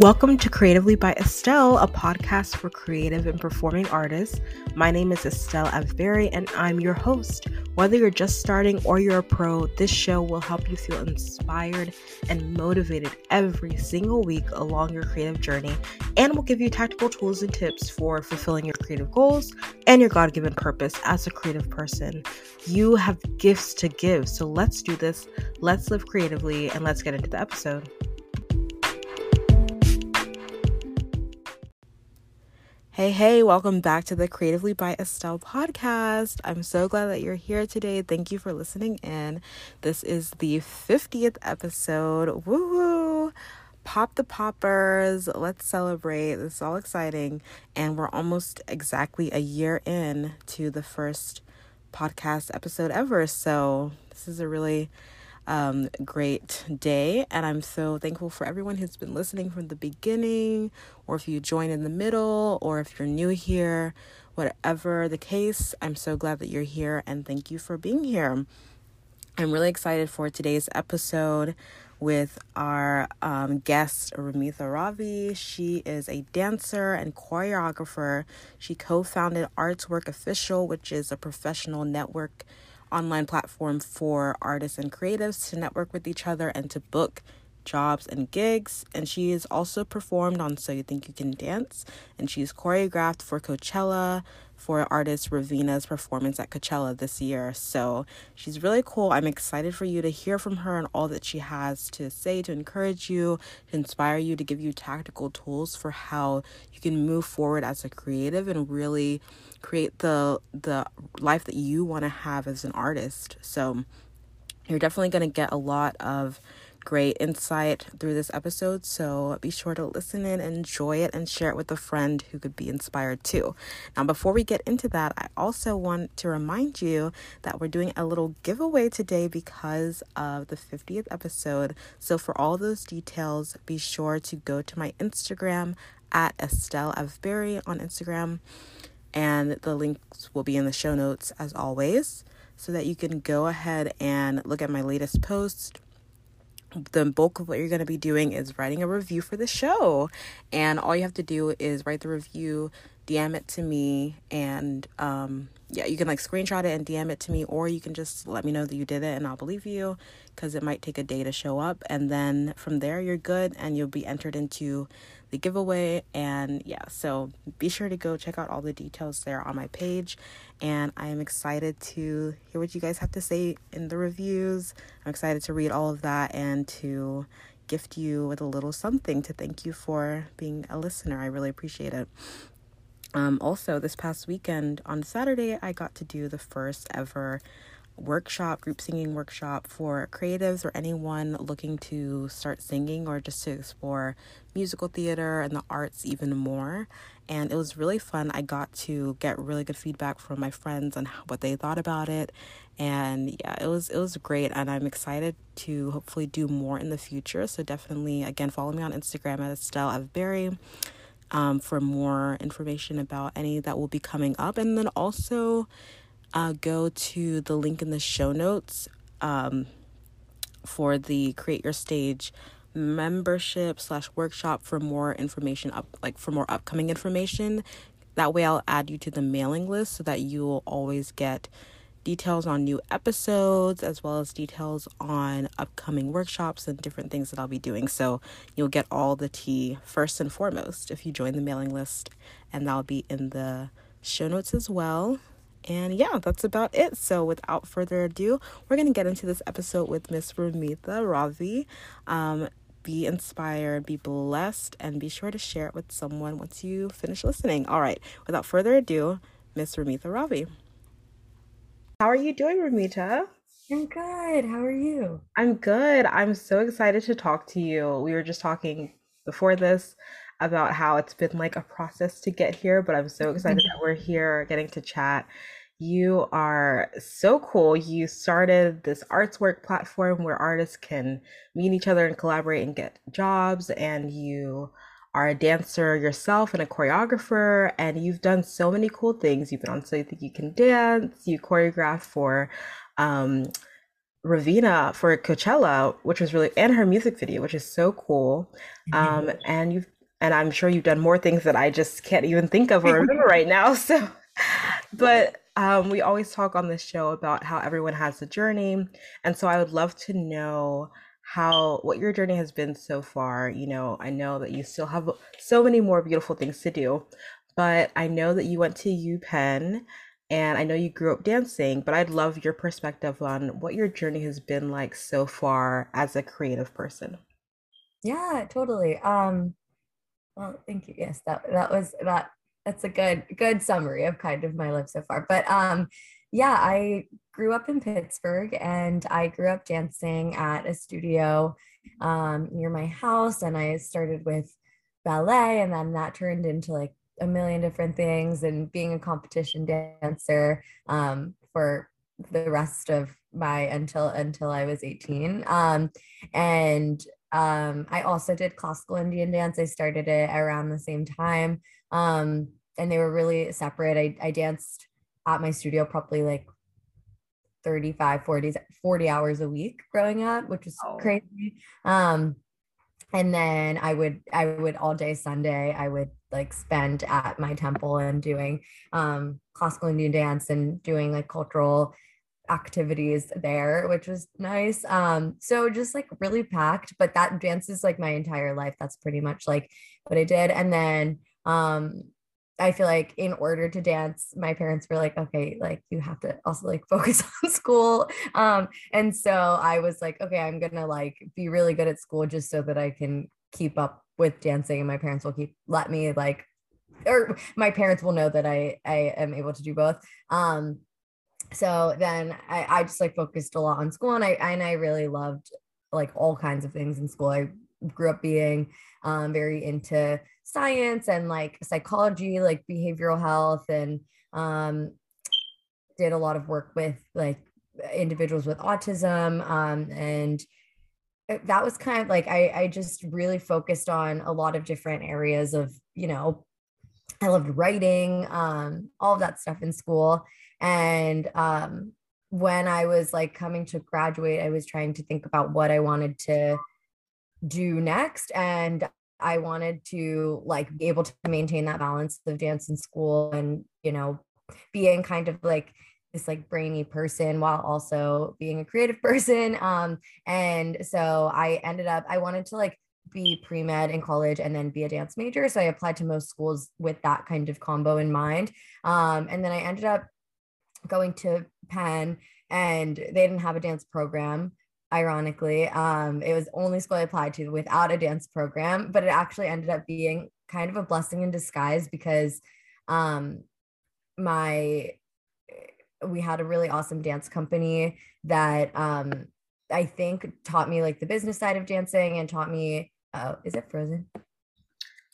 Welcome to Creatively by Estelle, a podcast for creative and performing artists. My name is Estelle Avberry, and I'm your host. Whether you're just starting or you're a pro, this show will help you feel inspired and motivated every single week along your creative journey and will give you tactical tools and tips for fulfilling your creative goals and your God given purpose as a creative person. You have gifts to give, so let's do this. Let's live creatively, and let's get into the episode. Hey, hey, welcome back to the Creatively by Estelle podcast. I'm so glad that you're here today. Thank you for listening in. This is the 50th episode. Woohoo! Pop the poppers. Let's celebrate. This is all exciting. And we're almost exactly a year in to the first podcast episode ever. So, this is a really um, great day. And I'm so thankful for everyone who's been listening from the beginning, or if you join in the middle, or if you're new here, whatever the case, I'm so glad that you're here and thank you for being here. I'm really excited for today's episode with our um, guest, Ramitha Ravi. She is a dancer and choreographer. She co founded Artswork Official, which is a professional network online platform for artists and creatives to network with each other and to book jobs and gigs. And she is also performed on So You Think You Can Dance. And she's choreographed for Coachella for artist Raveena's performance at Coachella this year. So she's really cool. I'm excited for you to hear from her and all that she has to say to encourage you, to inspire you, to give you tactical tools for how you can move forward as a creative and really create the the life that you want to have as an artist. So you're definitely going to get a lot of great insight through this episode. So be sure to listen in, enjoy it, and share it with a friend who could be inspired too. Now, before we get into that, I also want to remind you that we're doing a little giveaway today because of the 50th episode. So, for all those details, be sure to go to my Instagram at Estelle Avberry on Instagram. And the links will be in the show notes as always, so that you can go ahead and look at my latest post the bulk of what you're going to be doing is writing a review for the show. And all you have to do is write the review, DM it to me, and um, yeah, you can like screenshot it and DM it to me, or you can just let me know that you did it and I'll believe you because it might take a day to show up. And then from there, you're good and you'll be entered into the giveaway. And yeah, so be sure to go check out all the details there on my page. And I am excited to hear what you guys have to say in the reviews. I'm excited to read all of that and to gift you with a little something to thank you for being a listener. I really appreciate it. Um, also, this past weekend on Saturday, I got to do the first ever workshop, group singing workshop for creatives or anyone looking to start singing or just to explore musical theater and the arts even more. And it was really fun. I got to get really good feedback from my friends on what they thought about it. And yeah, it was it was great and I'm excited to hopefully do more in the future. So definitely again follow me on Instagram at Estelle Avberry. Um, for more information about any that will be coming up. And then also uh, go to the link in the show notes um, for the Create Your Stage membership slash workshop for more information up like for more upcoming information. That way i'll add you to the mailing list so that you will always get details on new episodes as well as details on upcoming workshops and different things that i'll be doing. So you'll get all the tea first and foremost if you join the mailing list and that'll be in the show notes as well and yeah, that's about it. So without further ado, we're going to get into this episode with Miss Ramitha Ravi. Um, be inspired, be blessed, and be sure to share it with someone once you finish listening. All right, without further ado, Miss Ramitha Ravi. How are you doing, Ramita? I'm good. How are you? I'm good. I'm so excited to talk to you. We were just talking before this about how it's been like a process to get here, but I'm so excited that we're here getting to chat. You are so cool. You started this Artswork platform where artists can meet each other and collaborate and get jobs, and you are a dancer yourself and a choreographer, and you've done so many cool things. You've been on So You Think You Can Dance, you choreograph for um, Raveena for Coachella, which was really, and her music video, which is so cool. Um, and you've, and I'm sure you've done more things that I just can't even think of or remember right now. So, but um, we always talk on this show about how everyone has a journey, and so I would love to know how what your journey has been so far. You know, I know that you still have so many more beautiful things to do, but I know that you went to UPenn and I know you grew up dancing, but I'd love your perspective on what your journey has been like so far as a creative person. Yeah, totally. Um, well, thank you. Yes, that that was that that's a good good summary of kind of my life so far. But um yeah, I grew up in Pittsburgh and I grew up dancing at a studio um near my house and I started with ballet and then that turned into like a million different things and being a competition dancer um, for the rest of my until until I was 18. Um, and um, I also did classical Indian dance. I started it around the same time. Um, and they were really separate. I, I danced at my studio probably like 35, 40, 40 hours a week growing up, which was oh. crazy. Um, and then I would I would all day Sunday I would like spend at my temple and doing um, classical Indian dance and doing like cultural activities there, which was nice. Um, so just like really packed, but that dance is like my entire life. That's pretty much like what I did. And then um, I feel like in order to dance, my parents were like, okay, like you have to also like focus on school. Um, and so I was like, okay, I'm gonna like be really good at school just so that I can keep up with dancing and my parents will keep let me like or my parents will know that I I am able to do both. Um so then I, I just like focused a lot on school and I and I really loved like all kinds of things in school. I grew up being um, very into science and like psychology, like behavioral health, and um, did a lot of work with like individuals with autism. Um, and that was kind of like I, I just really focused on a lot of different areas of, you know, I loved writing, um, all of that stuff in school. And um, when I was like coming to graduate, I was trying to think about what I wanted to do next. And I wanted to like be able to maintain that balance of dance in school and, you know, being kind of like this like brainy person while also being a creative person. Um, and so I ended up, I wanted to like be pre-med in college and then be a dance major. So I applied to most schools with that kind of combo in mind. Um, and then I ended up going to Penn and they didn't have a dance program ironically. Um, it was only school I applied to without a dance program, but it actually ended up being kind of a blessing in disguise because um, my we had a really awesome dance company that um, I think taught me like the business side of dancing and taught me. Oh, is it frozen?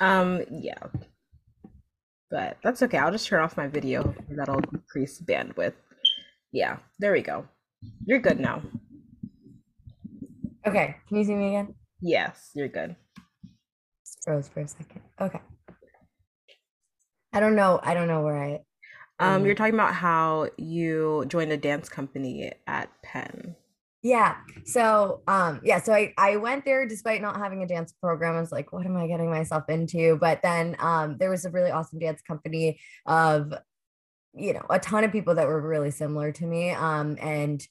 Um, yeah, but that's okay. I'll just turn off my video. That'll decrease bandwidth. Yeah, there we go. You're good now. Okay, can you see me again? Yes, you're good. Just froze for a second. Okay. I don't know. I don't know where I. Um, you're talking about how you joined a dance company at Penn. Yeah. So, um, yeah. So I I went there despite not having a dance program. I was like, what am I getting myself into? But then, um, there was a really awesome dance company of, you know, a ton of people that were really similar to me. Um, and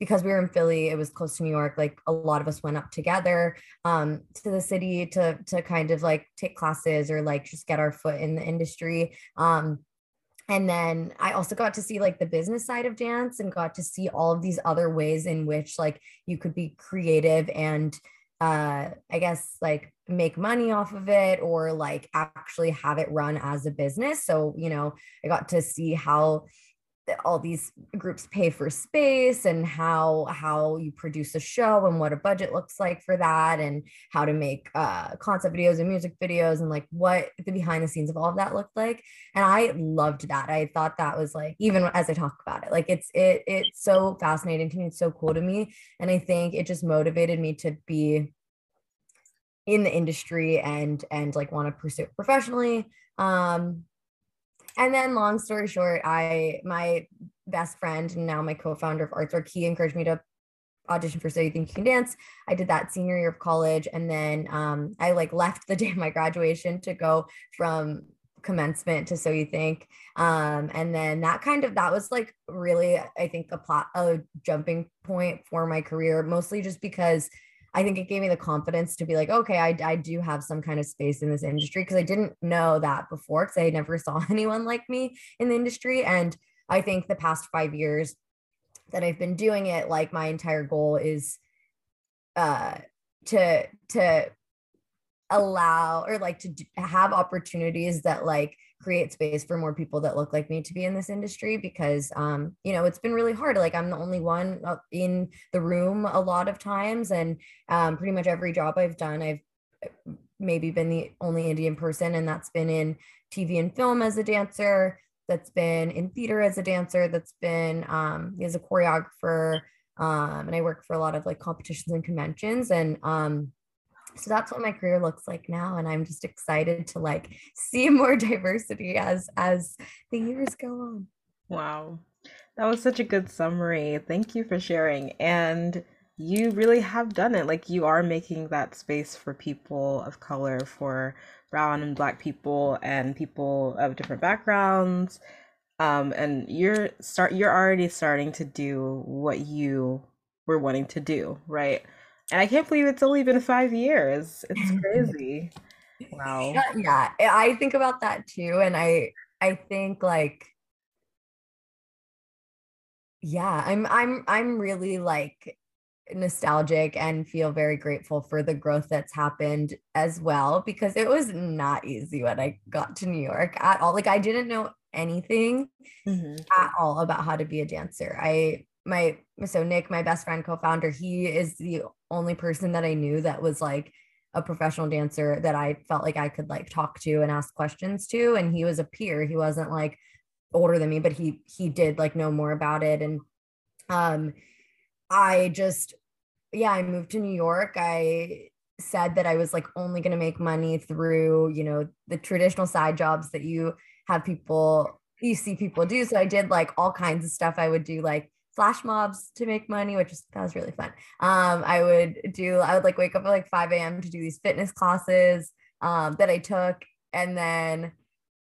because we were in Philly, it was close to New York. Like a lot of us went up together um, to the city to to kind of like take classes or like just get our foot in the industry. Um, and then I also got to see like the business side of dance and got to see all of these other ways in which like you could be creative and uh, I guess like make money off of it or like actually have it run as a business. So you know, I got to see how all these groups pay for space and how how you produce a show and what a budget looks like for that and how to make uh, concept videos and music videos and like what the behind the scenes of all of that looked like. And i loved that. I thought that was like even as i talk about it like it's it it's so fascinating to me. It's so cool to me. And i think it just motivated me to be in the industry and and like want to pursue it professionally. Um and then long story short, I my best friend and now my co-founder of Arts Artwork, he encouraged me to audition for So You Think You Can Dance. I did that senior year of college. And then um, I like left the day of my graduation to go from commencement to So You Think. Um, and then that kind of, that was like really, I think a plot, a jumping point for my career, mostly just because I think it gave me the confidence to be like, okay, I, I do have some kind of space in this industry because I didn't know that before because I never saw anyone like me in the industry. And I think the past five years that I've been doing it, like my entire goal is uh to to allow or like to have opportunities that like create space for more people that look like me to be in this industry because um you know it's been really hard. Like i'm the only one in the room a lot of times and um pretty much every job i've done i've uh, maybe been the only indian person and that's been in tv and film as a dancer that's been in theater as a dancer that's been um as a choreographer um and i work for a lot of like competitions and conventions and um so that's what my career looks like now and i'm just excited to like see more diversity as as the years go on. Wow. That was such a good summary. Thank you for sharing. And you really have done it. Like you are making that space for people of color for brown and black people and people of different backgrounds. Um, and you're start you're already starting to do what you were wanting to do right and I can't believe it's only been five years. It's crazy. wow. Yeah, yeah, I think about that too. And I I think like yeah, I'm I'm I'm really like nostalgic and feel very grateful for the growth that's happened as well because it was not easy when I got to New York at all. Like I didn't know anything mm-hmm. at all about how to be a dancer. I my so Nick, my best friend, co-founder, he is the only person that I knew that was like a professional dancer that I felt like I could like talk to and ask questions to. And he was a peer. He wasn't like older than me, but he he did like know more about it. And um I just yeah, I moved to New York. I said that I was like only going to make money through, you know, the traditional side jobs that you have people you see people do. So I did like all kinds of stuff. I would do like flash mobs to make money, which is that was really fun. Um, I would do I would like wake up at like 5 a.m. to do these fitness classes um, that I took, and then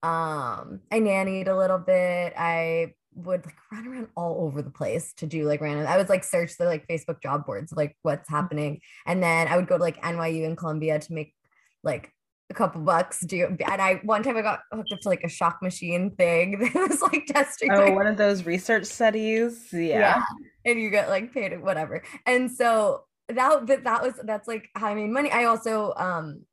um, I nannied a little bit. I would like run around all over the place to do like random. I would like search the like Facebook job boards like what's mm-hmm. happening, and then I would go to like NYU and Columbia to make like a couple bucks do and I one time I got hooked up to like a shock machine thing that was like testing oh one of those research studies? Yeah. yeah. And you get like paid whatever. And so that but that was that's like how I made money. I also um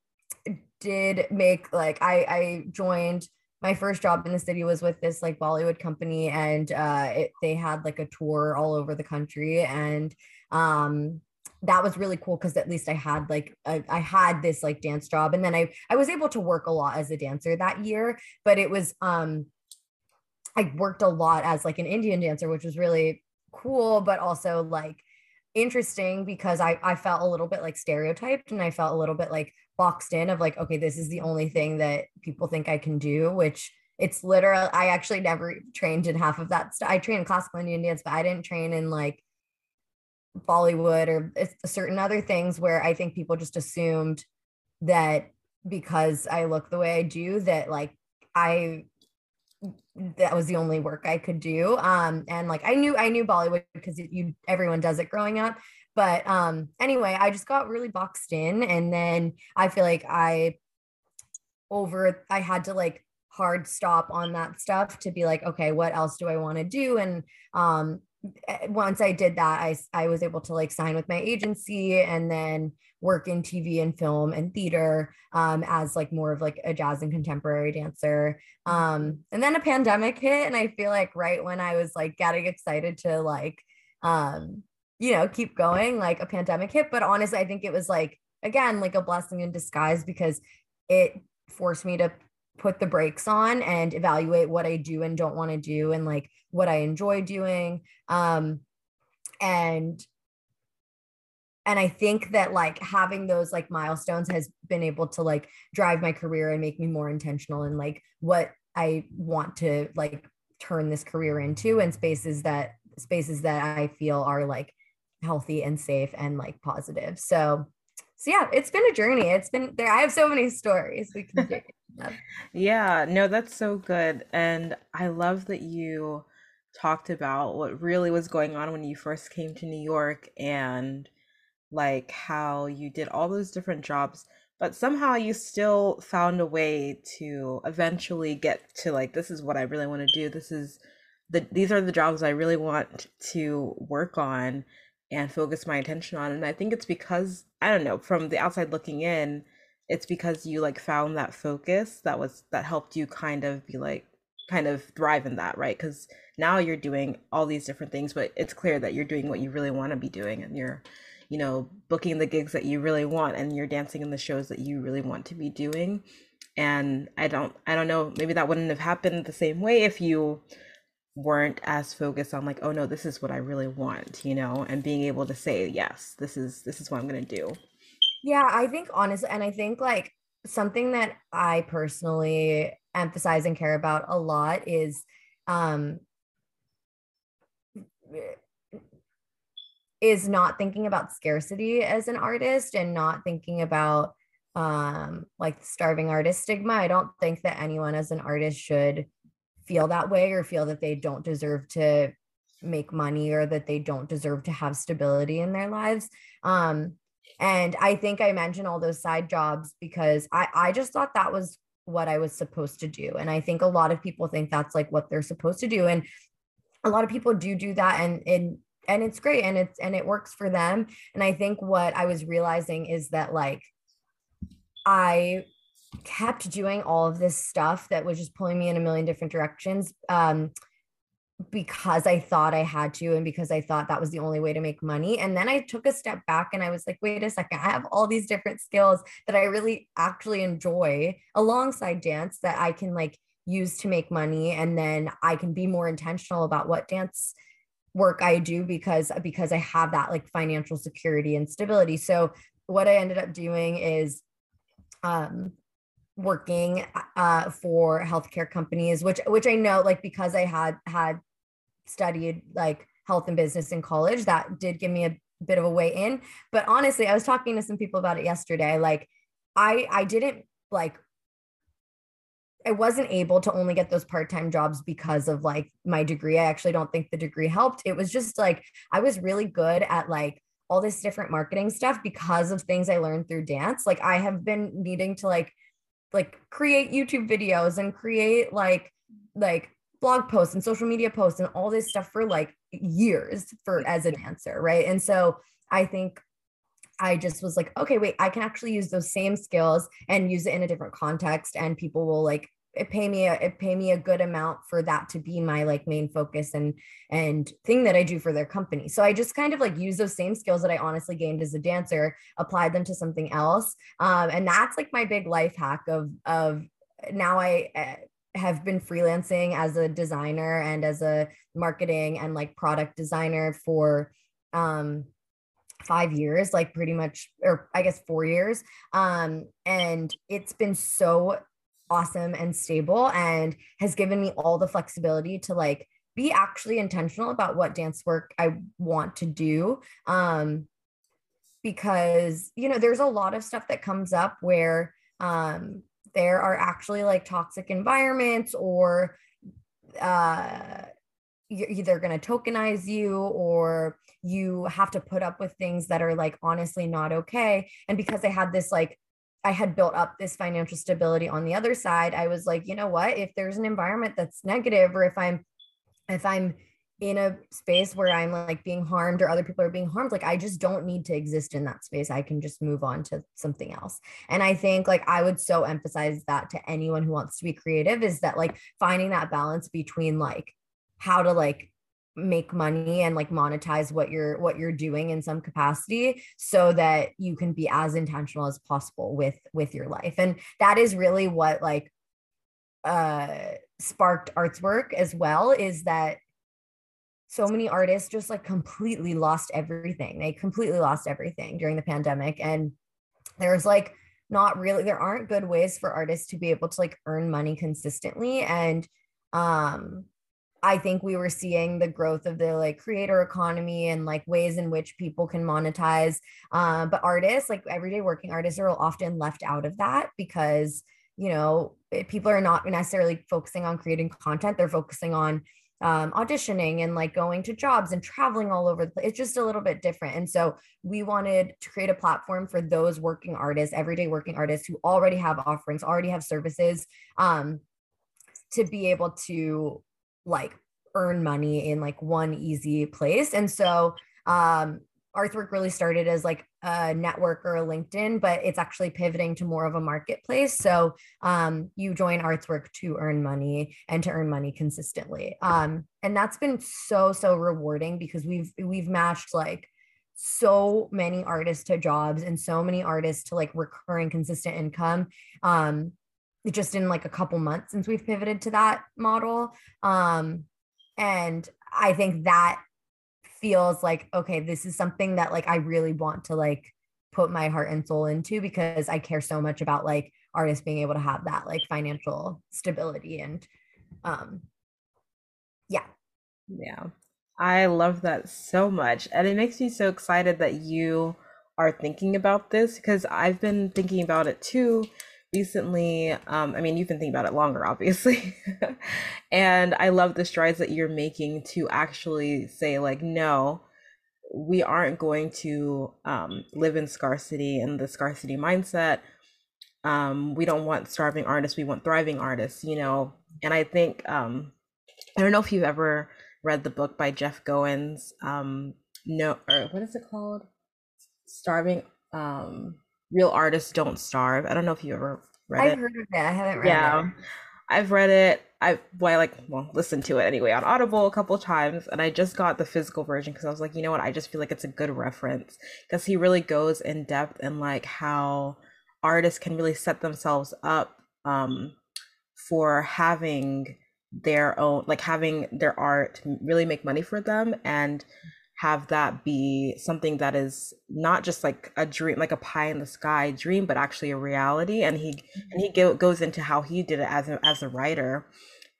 did make like I I joined my first job in the city was with this like Bollywood company and uh it, they had like a tour all over the country and um that was really cool because at least I had like I, I, had this like dance job and then I I was able to work a lot as a dancer that year but it was um I worked a lot as like an Indian dancer which was really cool but also like interesting because I I felt a little bit like stereotyped and I felt a little bit like boxed in of like okay this is the only thing that people think I can do which it's literal I actually never trained in half of that stuff I trained classical Indian dance but I didn't train in like Bollywood or certain other things where I think people just assumed that because I look the way I do that like I that was the only work I could do. Um and like I knew I knew Bollywood because you everyone does it growing up. But um anyway I just got really boxed in and then I feel like I over I had to like hard stop on that stuff to be like okay what else do I want to do? And um once I did that, I, I was able to like sign with my agency and then work in TV and film and theater um, as like more of like a jazz and contemporary dancer. Um, and then a pandemic hit, and I feel like right when I was like getting excited to like, um, you know, keep going, like a pandemic hit. But honestly, I think it was like again like a blessing in disguise because it forced me to put the brakes on and evaluate what I do and don't want to do and like what I enjoy doing. Um, and and I think that like having those like milestones has been able to like drive my career and make me more intentional in like what I want to like turn this career into and spaces that spaces that I feel are like healthy and safe and like positive. So so yeah, it's been a journey. It's been there. I have so many stories we can do. Yeah, no, that's so good. And I love that you talked about what really was going on when you first came to New York and like how you did all those different jobs, but somehow you still found a way to eventually get to like, this is what I really want to do. This is the, these are the jobs I really want to work on and focus my attention on. And I think it's because, I don't know, from the outside looking in, it's because you like found that focus that was that helped you kind of be like kind of thrive in that right? Because now you're doing all these different things but it's clear that you're doing what you really want to be doing and you're you know booking the gigs that you really want and you're dancing in the shows that you really want to be doing. And i don't i don't know maybe that wouldn't have happened the same way if you weren't as focused on like oh no this is what i really want you know and being able to say yes this is this is what i'm going to do yeah, I think honestly, and I think like something that I personally emphasize and care about a lot is um is not thinking about scarcity as an artist and not thinking about um like starving artist stigma. I don't think that anyone as an artist should feel that way or feel that they don't deserve to make money or that they don't deserve to have stability in their lives. Um and I think I mentioned all those side jobs because I, I just thought that was what I was supposed to do. And I think a lot of people think that's like what they're supposed to do. And a lot of people do do that and, and, and it's great and it's, and it works for them. And I think what I was realizing is that like, I kept doing all of this stuff that was just pulling me in a million different directions. Um, because I thought I had to and because I thought that was the only way to make money. And then I took a step back and I was like, wait a second, I have all these different skills that I really actually enjoy alongside dance that I can like use to make money. And then I can be more intentional about what dance work I do because because I have that like financial security and stability. So what I ended up doing is um working uh, for healthcare companies which which i know like because i had had studied like health and business in college. That did give me a bit of a way in. But honestly, I was talking to some people about it yesterday. Like I I didn't like I wasn't able to only get those part-time jobs because of like my degree. I actually don't think the degree helped. It was just like I was really good at like all this different marketing stuff because of things I learned through dance. Like I have been needing to like like create YouTube videos and create like like blog posts and social media posts and all this stuff for like years for as a dancer, right? And so I think I just was like, okay, wait, I can actually use those same skills and use it in a different context, and people will like it pay me a it pay me a good amount for that to be my like main focus and and thing that I do for their company. So I just kind of like use those same skills that I honestly gained as a dancer, applied them to something else, um, and that's like my big life hack of of now I eh, have been freelancing as a designer and as a marketing and like product designer for um five years like pretty much or i guess four years um and it's been so awesome and stable and has given me all the flexibility to like be actually intentional about what dance work i want to do um because you know there's a lot of stuff that comes up where um there are actually like toxic environments or uh, you're either going to tokenize you or you have to put up with things that are like honestly not okay. And because i had this like i had built up this financial stability on the other side i was like you know what if there's an environment that's negative or if i'm if i'm in a space where I'm like being harmed or other people are being harmed, like I just don't need to exist in that space. I can just move on to something else. And I think like I would so emphasize that to anyone who wants to be creative is that like finding that balance between like how to like make money and like monetize what you're what you're doing in some capacity so that you can be as intentional as possible with with your life and that is really what like uh sparked arts work as well is that so many artists just like completely lost everything. They completely lost everything during the pandemic. And there's like not really, there aren't good ways for artists to be able to like earn money consistently. And um, I think we were seeing the growth of the like creator economy and like ways in which people can monetize. Uh, but artists, like everyday working artists, are often left out of that because you know people are not necessarily focusing on creating content; they're focusing on um, auditioning and like going to jobs and traveling all over the place. It's just a little bit different. And so we wanted to create a platform for those working artists, everyday working artists who already have offerings, already have services, um, to be able to like earn money in like one easy place. And so um Artswork really started as like a network or a LinkedIn, but it's actually pivoting to more of a marketplace. So um, you join Artswork to earn money and to earn money consistently. Um, and that's been so so rewarding because we've we've matched like so many artists to jobs and so many artists to like recurring consistent income. Um, just in like a couple months since we've pivoted to that model. Um, and I think that feels like okay this is something that like i really want to like put my heart and soul into because i care so much about like artists being able to have that like financial stability and um yeah. Yeah. I love that so much. And it makes me so excited that you are thinking about this because i've been thinking about it too recently um, i mean you've been thinking about it longer obviously. And i love the strides that you're making to actually say like no we aren't going to um, live in scarcity and the scarcity mindset. Um, we don't want starving artists we want thriving artists you know? And i think um, i don't know if you've ever read the book by jeff goins um, no or what is it called? Starving um Real Artists Don't Starve. I don't know if you ever read I've it. heard of it. I haven't read yeah, it. I've read it. I well, I like well, listened to it anyway on Audible a couple times, and I just got the physical version because I was like, you know what, I just feel like it's a good reference because he really goes in depth and like how artists can really set themselves up um, for having their own, like having their art really make money for them and have that be something that is not just like a dream like a pie in the sky dream but actually a reality and he and he go, goes into how he did it as a, as a writer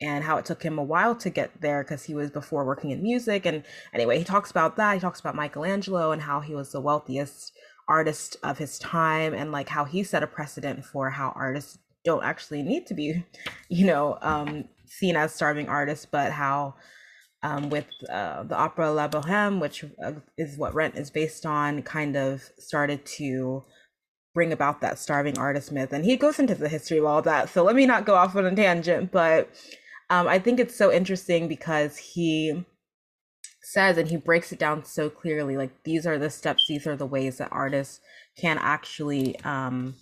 and how it took him a while to get there because he was before working in music and anyway he talks about that he talks about michelangelo and how he was the wealthiest artist of his time and like how he set a precedent for how artists don't actually need to be you know um seen as starving artists but how um, with uh, the opera La Boheme, which uh, is what Rent is based on, kind of started to bring about that starving artist myth. And he goes into the history of all that. So let me not go off on a tangent, but um, I think it's so interesting because he says and he breaks it down so clearly like these are the steps, these are the ways that artists can actually um,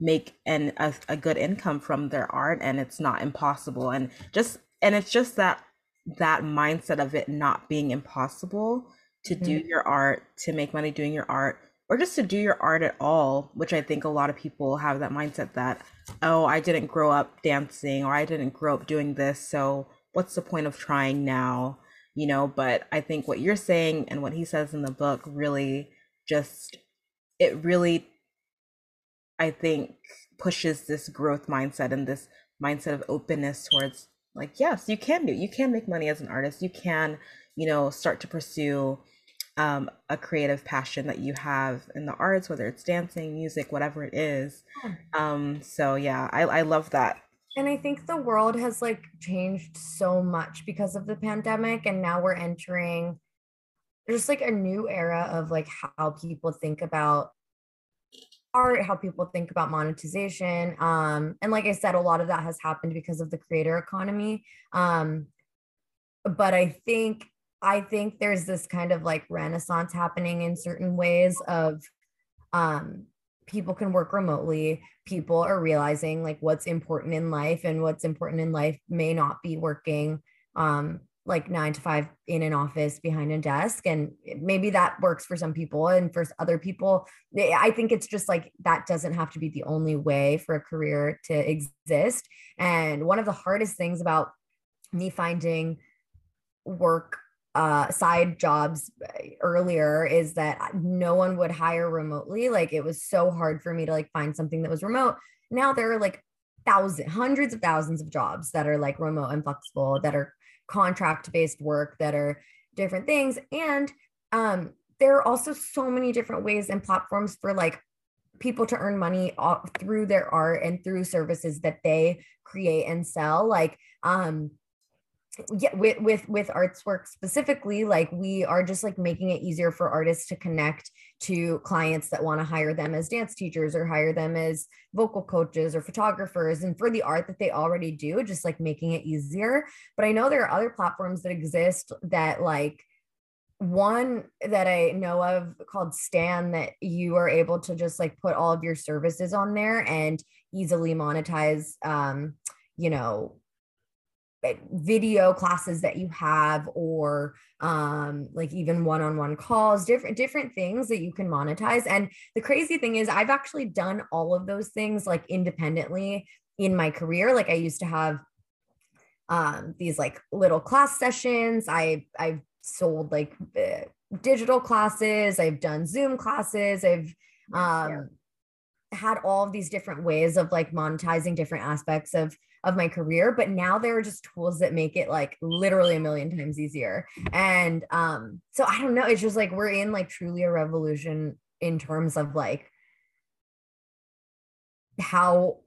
make an a, a good income from their art and it's not impossible and just and it's just that that mindset of it not being impossible to mm-hmm. do your art, to make money doing your art, or just to do your art at all, which I think a lot of people have that mindset that, oh, I didn't grow up dancing or I didn't grow up doing this. So what's the point of trying now? You know, but I think what you're saying and what he says in the book really just, it really, I think, pushes this growth mindset and this mindset of openness towards like yes you can do you can make money as an artist. You can you know start to pursue um, a creative passion that you have in the arts whether it's dancing music whatever it is. Um, so yeah I, I love that. And i think the world has like changed so much because of the pandemic and now we're entering just like a new era of like how people think about art, how people think about monetization. Um, and like I said, a lot of that has happened because of the creator economy. Um, but I think I think there's this kind of like renaissance happening in certain ways of um, people can work remotely. People are realizing like what's important in life and what's important in life may not be working um, like nine to five in an office behind a desk and maybe that works for some people and for other people. I think it's just like that doesn't have to be the only way for a career to exist. And one of the hardest things about me finding work uh side jobs eh, earlier is that no one would hire remotely. Like it was so hard for me to like find something that was remote. Now there are like thousands hundreds of thousands of jobs that are like remote and flexible that are contract based work that are different things. And um, there are also so many different ways and platforms for like people to earn money through their art and through services that they create and sell. Like, um, yeah with with with arts work specifically like we are just like making it easier for artists to connect to clients that want to hire them as dance teachers or hire them as vocal coaches or photographers and for the art that they already do just like making it easier. But i know there are other platforms that exist that like one that I know of called Stan that you are able to just like put all of your services on there and easily monetize um you know video classes that you have or um like even one-on-one calls different different things that you can monetize. And the crazy thing is I've actually done all of those things like independently in my career. Like I used to have um these like little class sessions. I I've sold like uh, digital classes. I've done Zoom classes. I've um yeah had all of these different ways of like monetizing different aspects of of my career but now there are just tools that make it like literally a million times easier and um so i don't know it's just like we're in like truly a revolution in terms of like how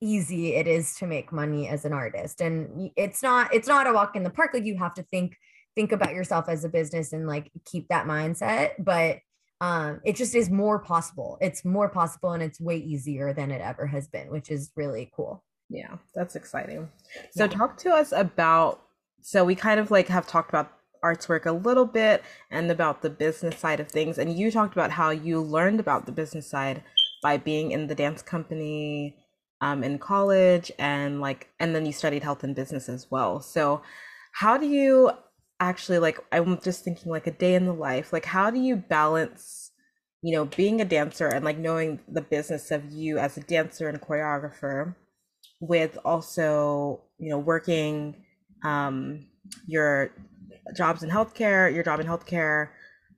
easy it is to make money as an artist and it's not it's not a walk in the park like you have to think think about yourself as a business and like keep that mindset but um, it just is more possible. It's more possible and it's way easier than it ever has been, which is really cool. Yeah, that's exciting. So, yeah. talk to us about. So, we kind of like have talked about arts work a little bit and about the business side of things. And you talked about how you learned about the business side by being in the dance company um, in college and like, and then you studied health and business as well. So, how do you actually like i'm just thinking like a day in the life like how do you balance you know being a dancer and like knowing the business of you as a dancer and choreographer with also you know working um your jobs in healthcare your job in healthcare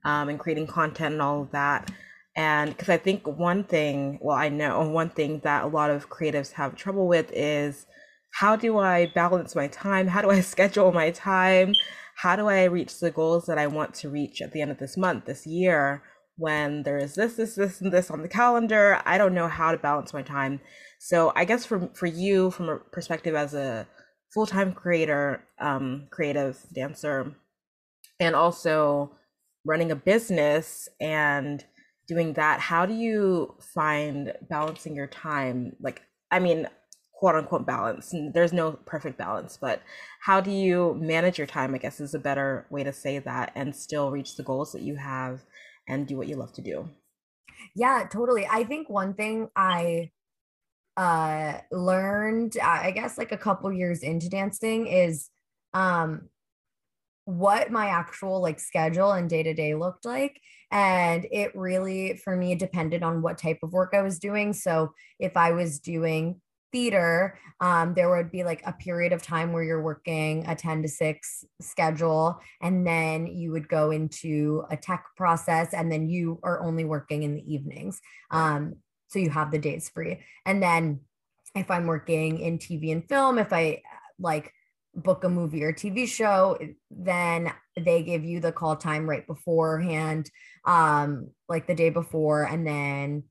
um, and creating content and all of that and because i think one thing well i know one thing that a lot of creatives have trouble with is how do i balance my time how do i schedule my time how do I reach the goals that I want to reach at the end of this month, this year, when there is this, this, this, and this on the calendar? I don't know how to balance my time. So I guess for for you, from a perspective as a full time creator, um, creative dancer, and also running a business and doing that, how do you find balancing your time? Like, I mean, quote unquote balance. And there's no perfect balance but how do you manage your time i guess is a better way to say that and still reach the goals that you have and do what you love to do? Yeah totally. I think one thing i uh learned i guess like a couple years into dancing is um what my actual like schedule and day to day looked like and it really for me depended on what type of work i was doing so if i was doing theater, um, there would be like a period of time where you're working a 10 to 6 schedule, and then you would go into a tech process, and then you are only working in the evenings. Um, so you have the days free. And then if I'm working in TV and film, if I like book a movie or TV show, then they give you the call time right beforehand, um, like the day before, and then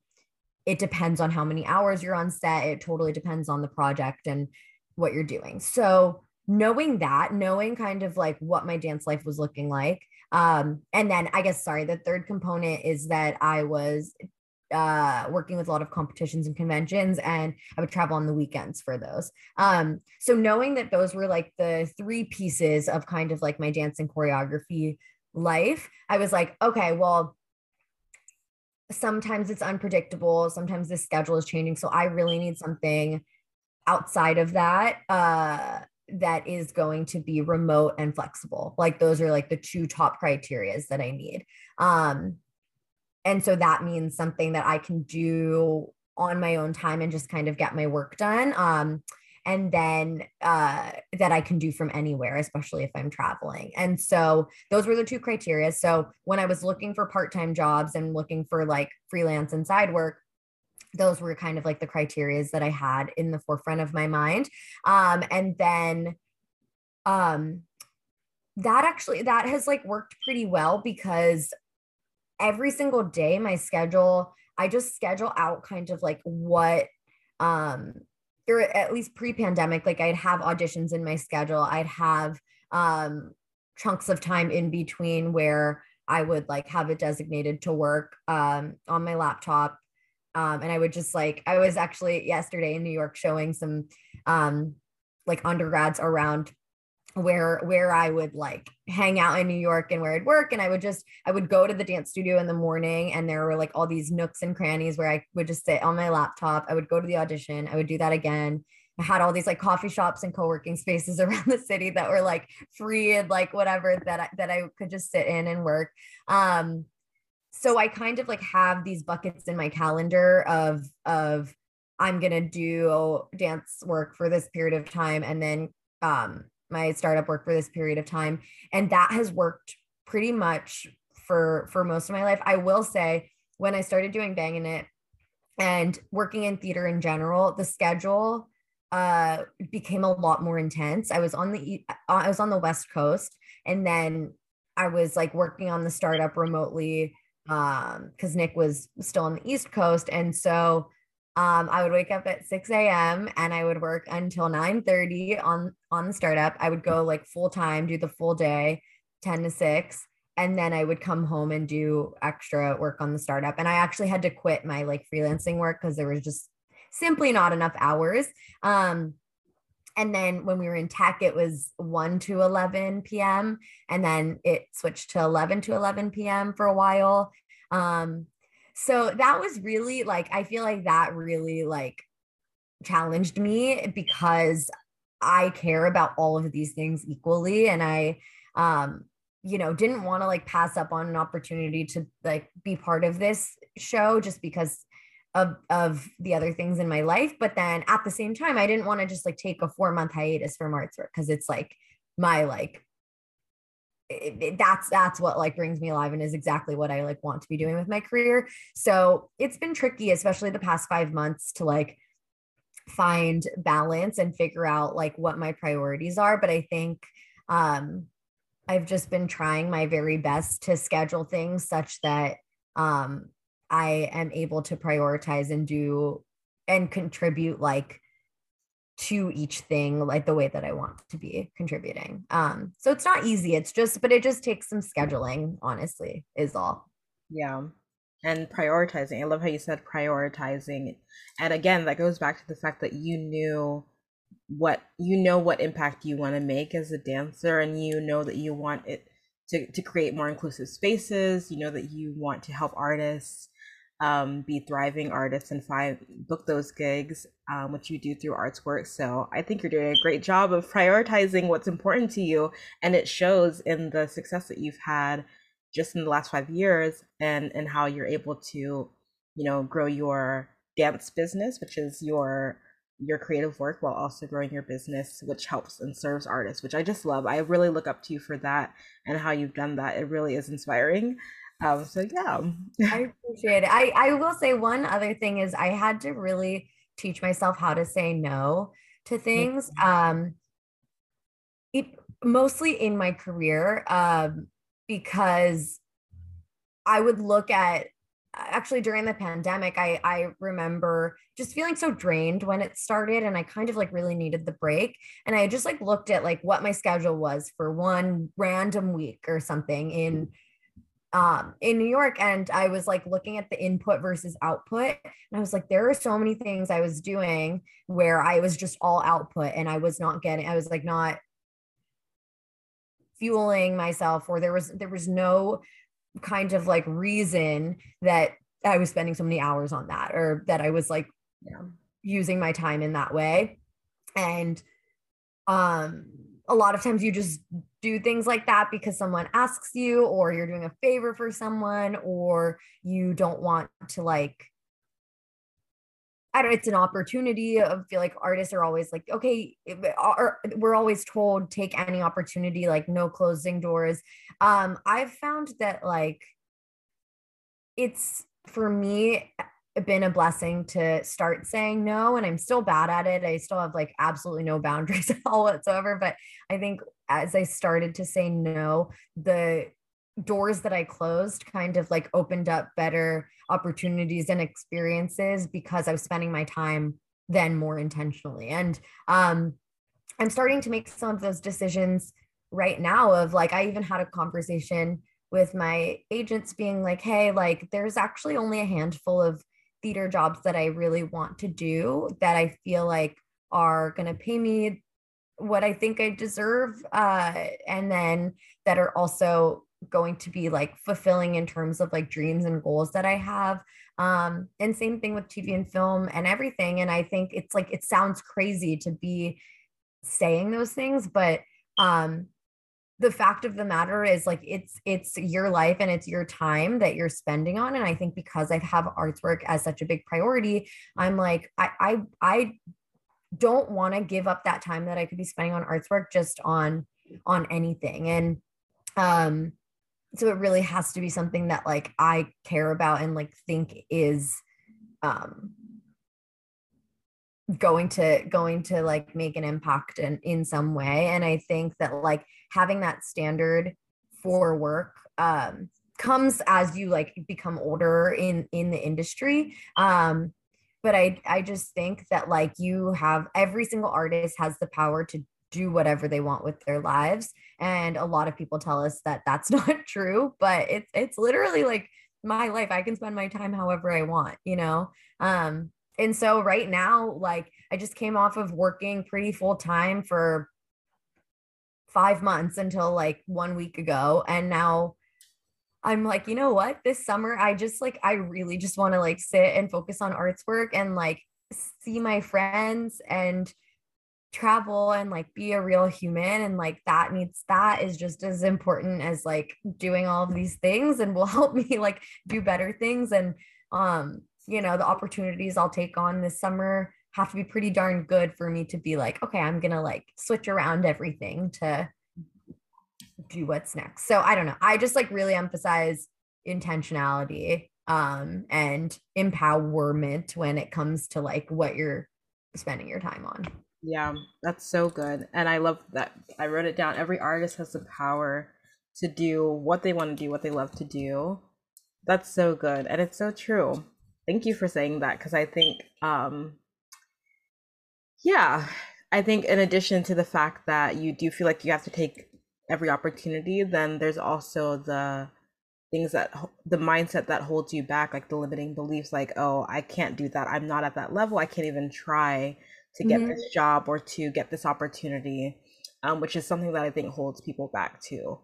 it depends on how many hours you're on set. It totally depends on the project and what you're doing. So, knowing that, knowing kind of like what my dance life was looking like. Um, and then I guess, sorry, the third component is that I was uh working with a lot of competitions and conventions and I would travel on the weekends for those. Um so knowing that those were like the three pieces of kind of like my dance and choreography life, I was like, okay, well, sometimes it's unpredictable sometimes the schedule is changing so i really need something outside of that uh that is going to be remote and flexible like those are like the two top criterias that i need um and so that means something that i can do on my own time and just kind of get my work done um and then uh, that I can do from anywhere, especially if I'm traveling. And so those were the two criteria. So when I was looking for part time jobs and looking for like freelance and side work, those were kind of like the criterias that I had in the forefront of my mind. Um, and then um that actually that has like worked pretty well because every single day my schedule i just schedule out kind of like what um or at least pre-pandemic like i'd have auditions in my schedule. I'd have um chunks of time in between where i would like have it designated to work um on my laptop. Um and i would just like i was actually yesterday in new york showing some um like undergrads around where where I would like hang out in New York and where I'd work and I would just I would go to the dance studio in the morning and there were like all these nooks and crannies where I would just sit on my laptop. I would go to the audition. I would do that again. I had all these like coffee shops and co-working spaces around the city that were like free and like whatever that I, that I could just sit in and work. Um so I kind of like have these buckets in my calendar of of I'm going to do dance work for this period of time and then um my startup work for this period of time. And that has worked pretty much for for most of my life. I will say when i started doing Bhangin' It and working in theater in general the schedule uh became a lot more intense. I was on the i was on the west coast and then i was like working on the startup remotely um because nick was still on the east coast. And so um, I would wake up at 6 a.m. and I would work until 9 30 on on the startup. I would go like full time, do the full day, 10 to 6. And then I would come home and do extra work on the startup. And I actually had to quit my like freelancing work because there was just simply not enough hours. Um, and then when we were in tech, it was 1 to 11 p.m. And then it switched to 11 to 11 p.m. for a while. Um, so that was really like, I feel like that really like challenged me because I care about all of these things equally. And I, um, you know, didn't want to like pass up on an opportunity to like be part of this show just because of of the other things in my life. But then at the same time, I didn't want to just like take a four month hiatus from Artswork because it's like my like it, it, that's that's what like brings me alive and is exactly what I like want to be doing with my career. So it's been tricky, especially the past five months, to like find balance and figure out like what my priorities are. But I think um, I've just been trying my very best to schedule things such that um, I am able to prioritize and do and contribute like to each thing like the way that I want to be contributing. Um, so it's not easy. It's just, but it just takes some scheduling, honestly, is all. Yeah. And prioritizing. I love how you said prioritizing. And again, that goes back to the fact that you knew what you know what impact you want to make as a dancer and you know that you want it to, to create more inclusive spaces you know that you want to help artists um, be thriving artists and find book those gigs, um, which you do through Artswork. So I think you're doing a great job of prioritizing what's important to you, and it shows in the success that you've had just in the last five years, and and how you're able to, you know, grow your dance business, which is your your creative work while also growing your business which helps and serves artists which i just love. I really look up to you for that and how you've done that. It really is inspiring um, so yeah. I appreciate it. I, I will say one other thing is I had to really teach myself how to say no to things. Mm-hmm. Um, it mostly in my career, um, because I would look at actually during the pandemic, I I remember just feeling so drained when it started and I kind of like really needed the break. And I just like looked at like what my schedule was for one random week or something in um, in New York and I was like looking at the input versus output. And I was like, there are so many things I was doing where I was just all output and I was not getting, I was like not fueling myself or there was there was no kind of like reason that I was spending so many hours on that or that I was like yeah. using my time in that way. And um a lot of times you just do things like that because someone asks you or you're doing a favor for someone or you don't want to like I don't it's an opportunity. I feel like artists are always like, okay, we're always told take any opportunity, like no closing doors. Um, I've found that like it's for me been a blessing to start saying no and i'm still bad at it i still have like absolutely no boundaries at all whatsoever but i think as I started to say no, the doors that I closed kind of like opened up better opportunities and experiences because I was spending my time then more intentionally. And um, I'm starting to make some of those decisions right now of like I even had a conversation with my agents being like, hey, like there's actually only a handful of theater jobs that I really want to do that I feel like are going to pay me what I think I deserve. Uh, and then that are also going to be like fulfilling in terms of like dreams and goals that I have. Um, and same thing with TV and film and everything. And I think it's like, it sounds crazy to be saying those things, but um, the fact of the matter is like it's it's your life and it's your time that you're spending on and i think because i have Artswork as such a big priority i'm like i i i don't want to give up that time that i could be spending on Artswork just on on anything. And um so it really has to be something that like i care about and like think is um going to going to like make an impact in in some way. And i think that like having that standard for work um comes as you like become older in in the industry. Um but i i just think that like you have every single artist has the power to do whatever they want with their lives. And a lot of people tell us that that's not true but it's it's literally like my life. I can spend my time however i want you know? Um and so right now like i just came off of working pretty full time for five months until like one week ago and now i'm like you know what? This summer i just like i really just want to like sit and focus on Artswork and like see my friends and travel and like be a real human and like that needs that is just as important as like doing all of these things and will help me like do better things. And um you know the opportunities i'll take on this summer have to be pretty darn good for me to be like okay i'm gonna like switch around everything to do what's next. So i don't know. I just like really emphasize intentionality um and empowerment when it comes to like what you're spending your time on. Yeah that's so good and i love that. I wrote it down. Every artist has the power to do what they want to do what they love to do. That's so good and it's so true. Thank you for saying that because I think, um, yeah, I think in addition to the fact that you do feel like you have to take every opportunity, then there's also the things that the mindset that holds you back, like the limiting beliefs, like, oh, I can't do that. I'm not at that level. I can't even try to get mm-hmm. this job or to get this opportunity, um, which is something that I think holds people back too.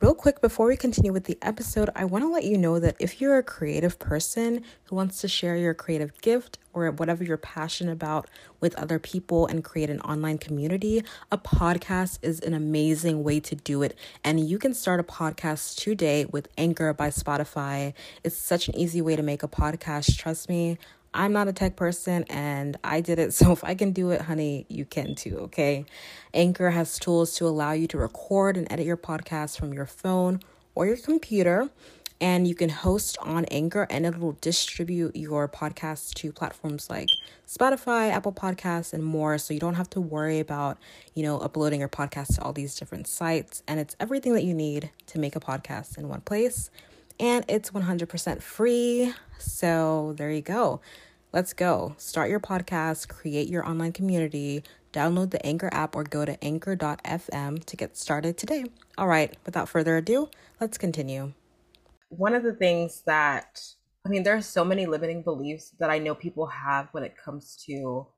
Real quick, before we continue with the episode, I want to let you know that if you're a creative person who wants to share your creative gift or whatever you're passionate about with other people and create an online community, a podcast is an amazing way to do it. And you can start a podcast today with Anchor by Spotify. It's such an easy way to make a podcast. Trust me, I'm not a tech person and I did it. So if I can do it, honey, you can too, okay? Anchor has tools to allow you to record and edit your podcast from your phone or your computer. And you can host on Anchor and it will distribute your podcast to platforms like Spotify, Apple Podcasts, and more. So you don't have to worry about, you know, uploading your podcast to all these different sites. And it's everything that you need to make a podcast in one place and it's 100% free. So there you go. Let's go. Start your podcast, create your online community, download the Anchor app, or go to anchor.fm to get started today. All right, without further ado, let's continue. One of the things that, I mean, there are so many limiting beliefs that I know people have when it comes to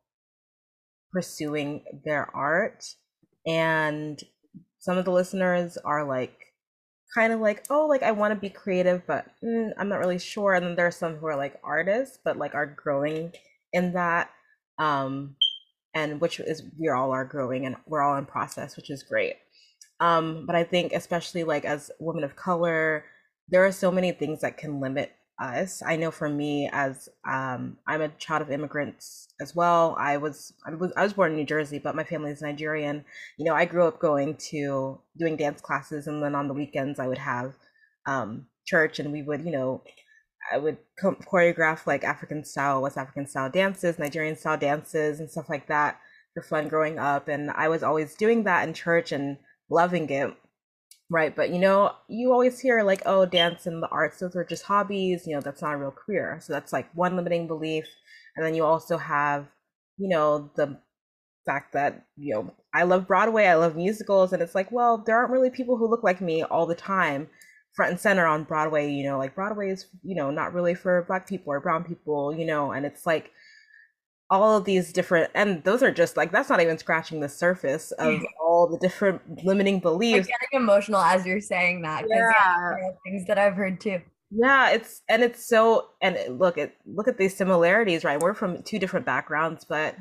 pursuing their art. And some of the listeners are like, kind of like, oh, like I want to be creative, but mm, I'm not really sure. And then there are some who are like artists, but like are growing in that. Um, and which is we all are growing and we're all in process, which is great. Um, but I think especially like as women of color, there are so many things that can limit us. I know for me, as um, I'm a child of immigrants as well. I was I was I was born in New Jersey, but my family is Nigerian. You know, I grew up going to doing dance classes, and then on the weekends I would have um, church, and we would you know I would choreograph like African style, West African style dances, Nigerian style dances, and stuff like that. for fun growing up. And I was always doing that in church and loving it. Right. But, you know, you always hear like, oh, dance and the arts, those are just hobbies. You know, that's not a real career. So that's like one limiting belief. And then you also have, you know, the fact that, you know, I love Broadway, I love musicals. And it's like, well, there aren't really people who look like me all the time front and center on Broadway. You know, like Broadway is, you know, not really for Black people or Brown people, you know, and it's like, all of these different and those are just like that's not even scratching the surface of all the different limiting beliefs. I'm getting emotional as you're saying that yeah. yeah. things that i've heard too. Yeah it's and it's so and look at look at these similarities right? We're from two different backgrounds but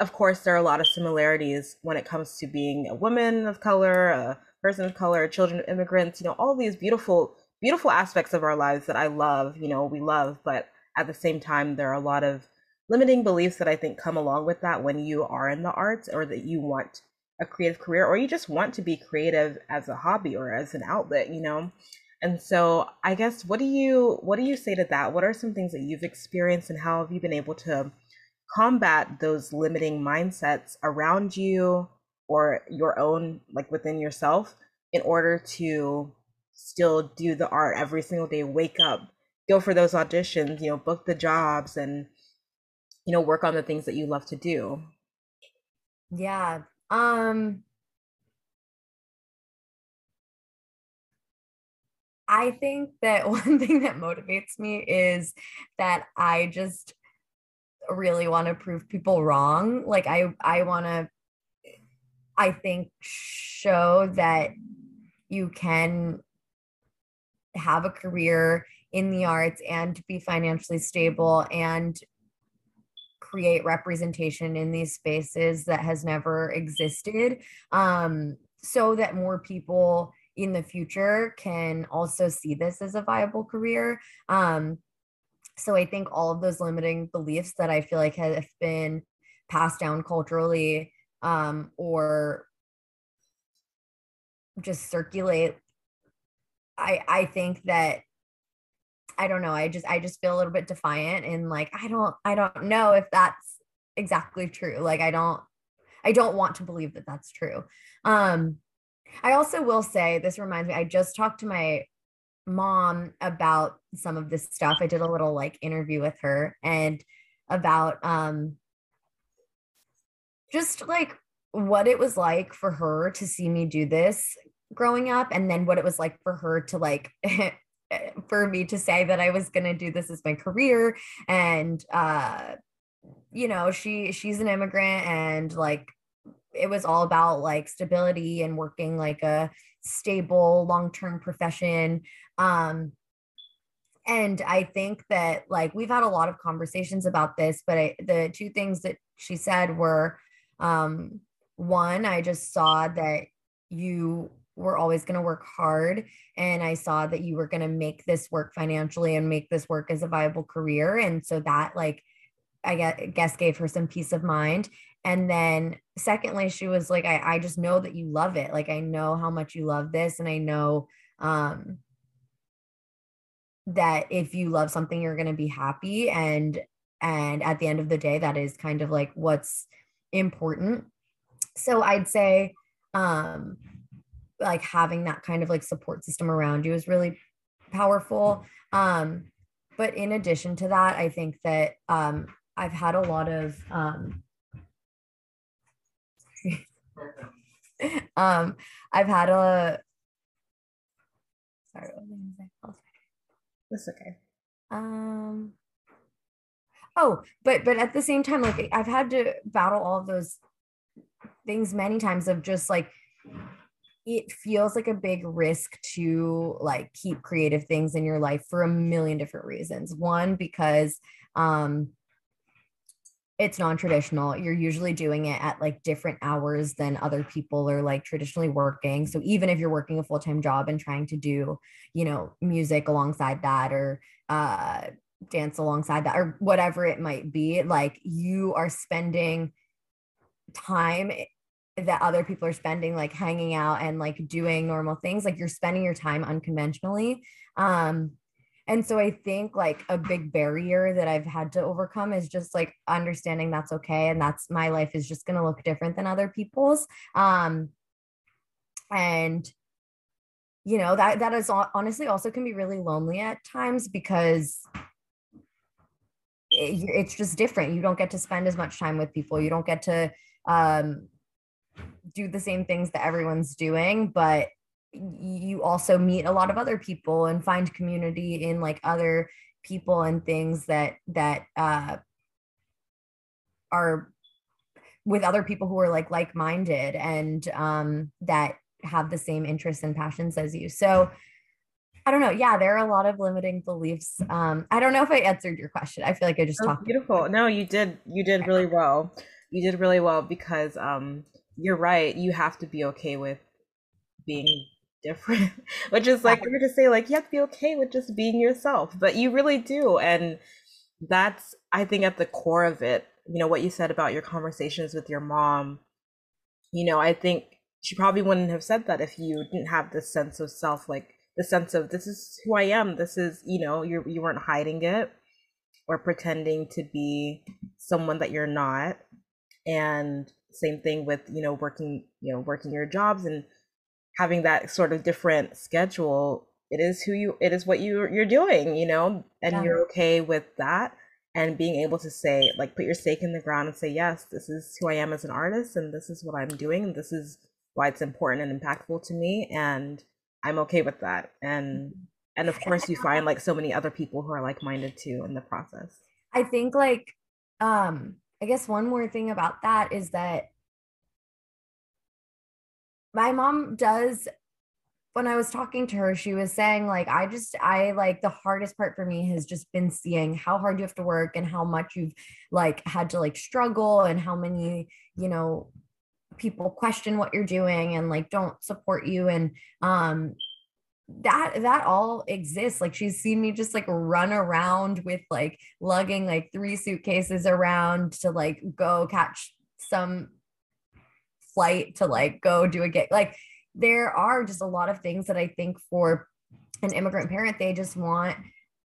of course there are a lot of similarities when it comes to being a woman of color a person of color children of immigrants you know all these beautiful beautiful aspects of our lives that i love you know we love but at the same time there are a lot of limiting beliefs that I think come along with that when you are in the arts or that you want a creative career or you just want to be creative as a hobby or as an outlet, you know? And so I guess what do you what do you say to that? What are some things that you've experienced and how have you been able to combat those limiting mindsets around you or your own like within yourself in order to still do the art every single day, wake up, go for those auditions, you know, book the jobs and you know work on the things that you love to do yeah um I think that one thing that motivates me is that I just really want to prove people wrong. Like I I want to I think show that you can have a career in the arts and be financially stable and create representation in these spaces that has never existed um, so that more people in the future can also see this as a viable career. Um, so I think all of those limiting beliefs that I feel like have been passed down culturally um, or just circulate. I I think that I don't know. I just I just feel a little bit defiant and like I don't I don't know if that's exactly true. Like I don't I don't want to believe that that's true. Um I also will say this reminds me I just talked to my mom about some of this stuff. I did a little like interview with her and about um just like what it was like for her to see me do this growing up and then what it was like for her to like for me to say that I was going to do this as my career. And uh you know she she's an immigrant and like it was all about like stability and working like a stable long-term profession. Um and i think that like we've had a lot of conversations about this but I, the two things that she said were um one i just saw that you were always going to work hard and i saw that you were going to make this work financially and make this work as a viable career and so that like i guess gave her some peace of mind. And then secondly she was like i, I just know that you love it. Like i know how much you love this and i know um that if you love something you're going to be happy. And and at the end of the day that is kind of like what's important. So i'd say um like having that kind of like support system around you is really powerful. Um but in addition to that i think that um i've had a lot of um um i've had a sorry what was I that's okay. Um oh but but at the same time like i've had to battle all of those things many times of just like it feels like a big risk to like keep creative things in your life for a million different reasons. One, because um it's non-traditional you're usually doing it at like different hours than other people are like traditionally working so even if you're working a full-time job and trying to do you know music alongside that or uh dance alongside that or whatever it might be like you are spending time that other people are spending like hanging out and like doing normal things like you're spending your time unconventionally um and so I think like a big barrier that I've had to overcome is just like understanding that's okay and that's my life is just going to look different than other people's. Um, and you know that that is honestly also can be really lonely at times because it, it's just different. You don't get to spend as much time with people. You don't get to um, do the same things that everyone's doing, but you also meet a lot of other people and find community in like other people and things that that uh, are with other people who are like like-minded and um, that have the same interests and passions as you. So i don't know. Yeah there are a lot of limiting beliefs. Um, i don't know if i answered your question. I feel like i just oh, talked beautiful. No you did you did really well. You did really well because um, you're right you have to be okay with being different which is like we're to say like you have to be okay with just being yourself but you really do and that's i think at the core of it you know what you said about your conversations with your mom. You know i think she probably wouldn't have said that if you didn't have this sense of self like the sense of this is who i am. This is you know you you weren't hiding it or pretending to be someone that you're not and same thing with you know working you know working your jobs and having that sort of different schedule it is who you it is what you you're doing you know and yeah. you're okay with that and being able to say like put your stake in the ground and say yes this is who i am as an artist and this is what i'm doing and this is why it's important and impactful to me and i'm okay with that. And and of course you find like so many other people who are like-minded too in the process. I think like um i guess one more thing about that is that my mom does when I was talking to her, she was saying, like, I just, I like the hardest part for me has just been seeing how hard you have to work and how much you've like had to like struggle and how many, you know, people question what you're doing and like don't support you. And, um, that that all exists like she's seen me just like run around with like lugging like three suitcases around to like go catch some flight to like go do a gig. Like there are just a lot of things that I think for an immigrant parent, they just want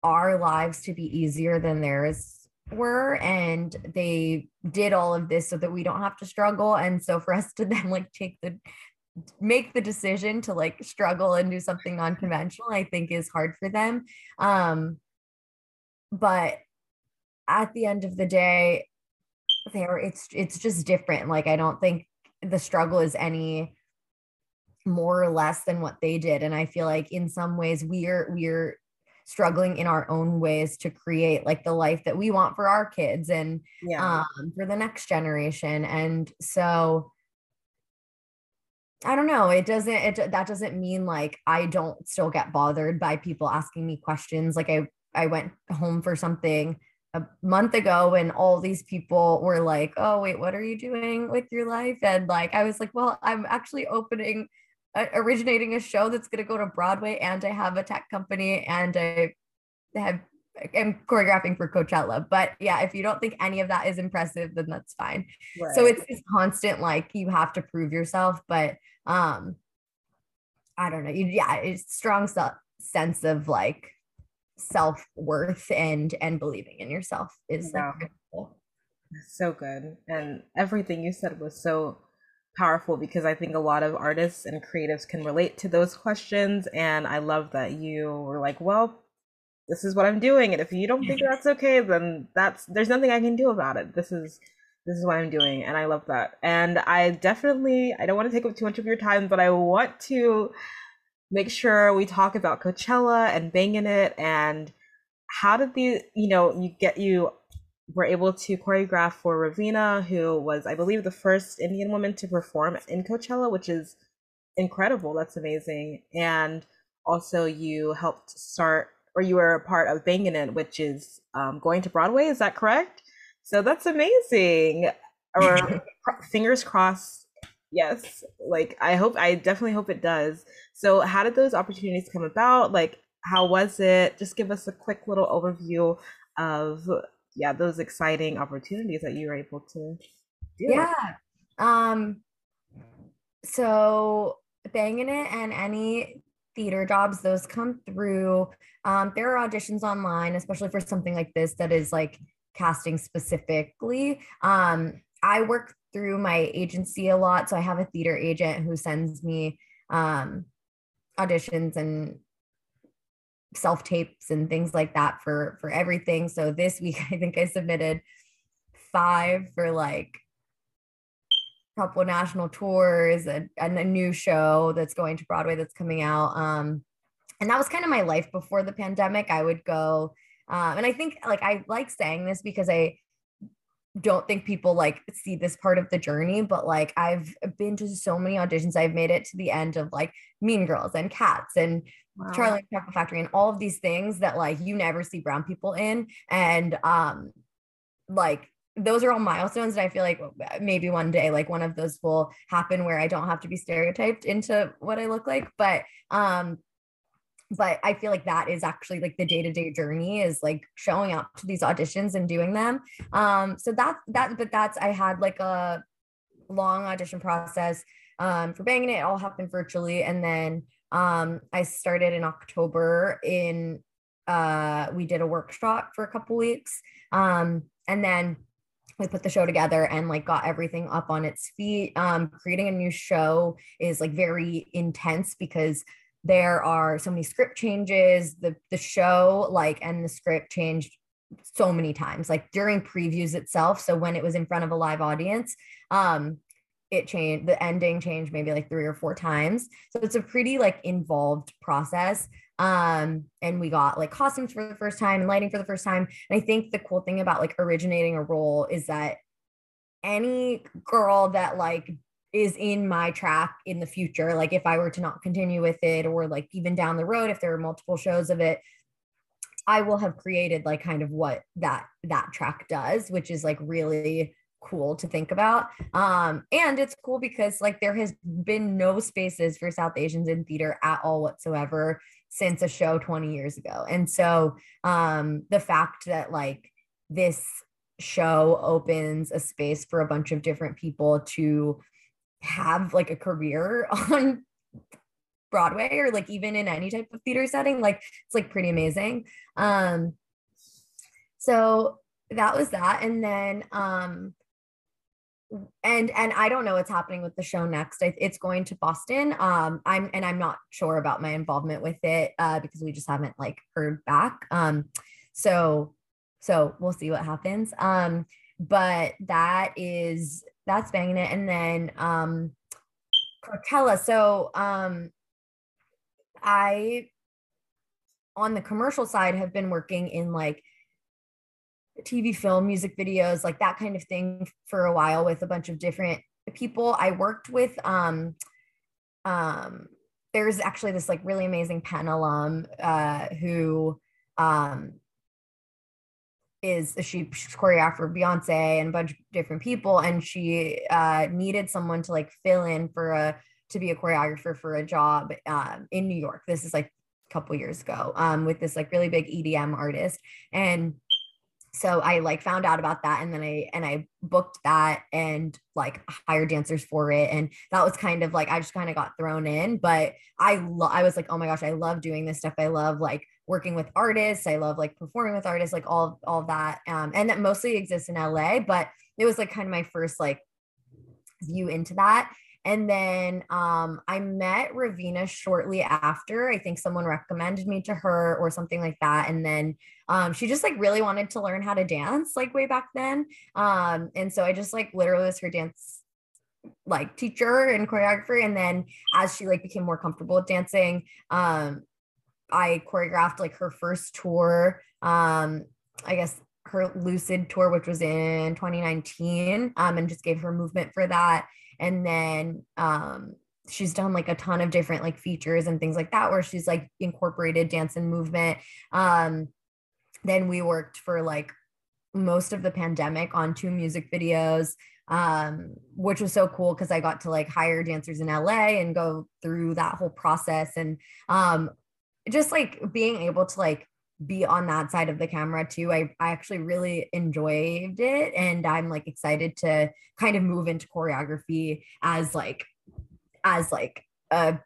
our lives to be easier than theirs were and they did all of this so that we don't have to struggle and so for us to then like take the make the decision to like struggle and do something non-conventional i think is hard for them. Um but at the end of the day there it's it's just different. Like i don't think the struggle is any more or less than what they did. And i feel like in some ways we're we're struggling in our own ways to create like the life that we want for our kids and yeah. um, for the next generation. And so i don't know it doesn't it that doesn't mean like i don't still get bothered by people asking me questions like i i went home for something a month ago and all these people were like, "Oh, wait, what are you doing with your life?" And like I was like, "Well, I'm actually opening uh, originating a show that's going to go to Broadway and I have a tech company and I have am choreographing for Coachella. But yeah, if you don't think any of that is impressive, then that's fine. Right. So it's this constant like you have to prove yourself, but um I don't know. You, yeah, it's strong self sense of like self-worth and and believing in yourself is like so good and everything you said was so powerful because i think a lot of artists and creatives can relate to those questions and i love that you were like well this is what i'm doing and if you don't think that's okay then that's there's nothing i can do about it this is this is what i'm doing and i love that and i definitely i don't want to take up too much of your time but i want to make sure we talk about Coachella and Bhangin' It and how did the you know you get you were able to choreograph for Raveena, who was I believe the first Indian woman to perform in Coachella, which is incredible. That's amazing. And also you helped start or you were a part of Bhangin' It, which is um, going to Broadway. Is that correct? So that's amazing. Or fingers crossed yes like i hope i definitely hope it does so how did those opportunities come about like how was it just give us a quick little overview of yeah those exciting opportunities that you were able to do yeah um so Bhangin' It and any theater jobs, those come through. Um, there are auditions online, especially for something like this that is like casting specifically. Um, I work through my agency a lot. So I have a theater agent who sends me um, auditions and self tapes and things like that for for everything. So this week I think I submitted five for like couple national tours and, and a new show that's going to Broadway that's coming out. Um, and that was kind of my life before the pandemic. I would go, um, and I think like I like saying this because I don't think people like see this part of the journey, but like I've been to so many auditions. I've made it to the end of like Mean Girls and Cats and wow. Charlie Chocolate Factory and all of these things that like you never see brown people in. And um like those are all milestones and I feel like maybe one day like one of those will happen where I don't have to be stereotyped into what I look like. But um but I feel like that is actually like the day-to-day journey is like showing up to these auditions and doing them. Um, so that's that, but that's I had like a long audition process um for Bhangin' It. it all happened virtually. And then um I started in October in uh we did a workshop for a couple weeks. Um and then we put the show together and like got everything up on its feet. Um creating a new show is like very intense because there are so many script changes the the show like and the script changed so many times like during previews itself. So when it was in front of a live audience um it changed the ending changed maybe like three or four times. So it's a pretty like involved process um and we got like costumes for the first time and lighting for the first time. And i think the cool thing about like originating a role is that any girl that like is in my track in the future like if i were to not continue with it or like even down the road if there are multiple shows of it i will have created like kind of what that that track does which is like really cool to think about. Um and it's cool because like there has been no spaces for south asians in theater at all whatsoever since a show 20 years ago and so um the fact that like this show opens a space for a bunch of different people to have like a career on Broadway or like even in any type of theater setting. Like it's like pretty amazing. Um so that was that. And then um and and I don't know what's happening with the show next. It's going to Boston. Um I'm and I'm not sure about my involvement with it uh because we just haven't like heard back. Um so so we'll see what happens. Um but that is that's Bhangin' It. And then um Coachella. So um I on the commercial side have been working in like TV film, music videos, like that kind of thing for a while with a bunch of different people. I worked with um um there's actually this like really amazing Penn alum uh who um is she she's choreographed for Beyonce and a bunch of different people, and she uh, needed someone to like fill in for a to be a choreographer for a job um, in New York. This is like a couple years ago um, with this like really big EDM artist, and so I like found out about that and then I and I booked that and like hired dancers for it and that was kind of like I just kind of got thrown in but I lo- I was like oh my gosh I love doing this stuff I love like working with artists I love like performing with artists like all all that um and that mostly exists in LA but it was like kind of my first like view into that and then um, I met Raveena shortly after. I think someone recommended me to her or something like that. And then um, she just like really wanted to learn how to dance like way back then. Um, and so I just like literally was her dance like teacher and choreographer. And then as she like became more comfortable with dancing, um, I choreographed like her first tour. Um, I guess her lucid tour, which was in 2019, um, and just gave her movement for that and then um she's done like a ton of different like features and things like that where she's like incorporated dance and movement um then we worked for like most of the pandemic on two music videos um which was so cool because i got to like hire dancers in la and go through that whole process and um just like being able to like be on that side of the camera too. I, I actually really enjoyed it and I'm like excited to kind of move into choreography as like as like a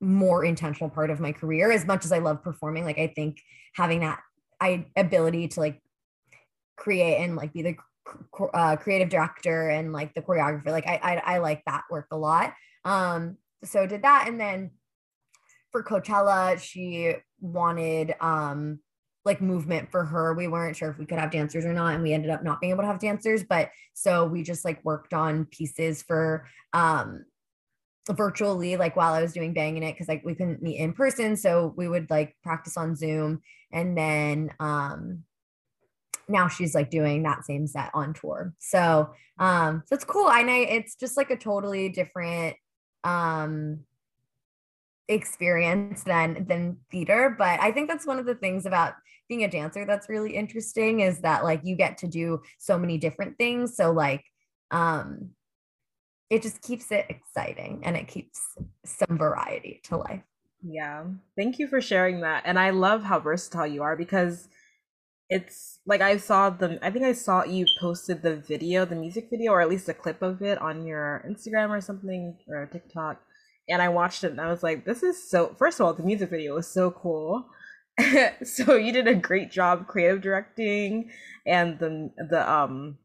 more intentional part of my career as much as I love performing. Like I think having that I ability to like create and like be the uh, creative director and like the choreographer, like I, I I like that work a lot. Um, so did that, and then for Coachella, she wanted um like movement for her. We weren't sure if we could have dancers or not, and we ended up not being able to have dancers. But so we just like worked on pieces for um virtually like while I was doing Bhangin' It because like we couldn't meet in person. So we would like practice on Zoom and then um now she's like doing that same set on tour. So um so it's cool. I know it's just like a totally different um experience than than theater but i think that's one of the things about being a dancer that's really interesting is that like you get to do so many different things so like um it just keeps it exciting and it keeps some variety to life. Yeah. Thank you for sharing that. And i love how versatile you are because it's like i saw the i think i saw you posted the video the music video or at least a clip of it on your instagram or something or tiktok. And I watched it and I was like, this is so first of all, the music video was so cool. so you did a great job creative directing and the the um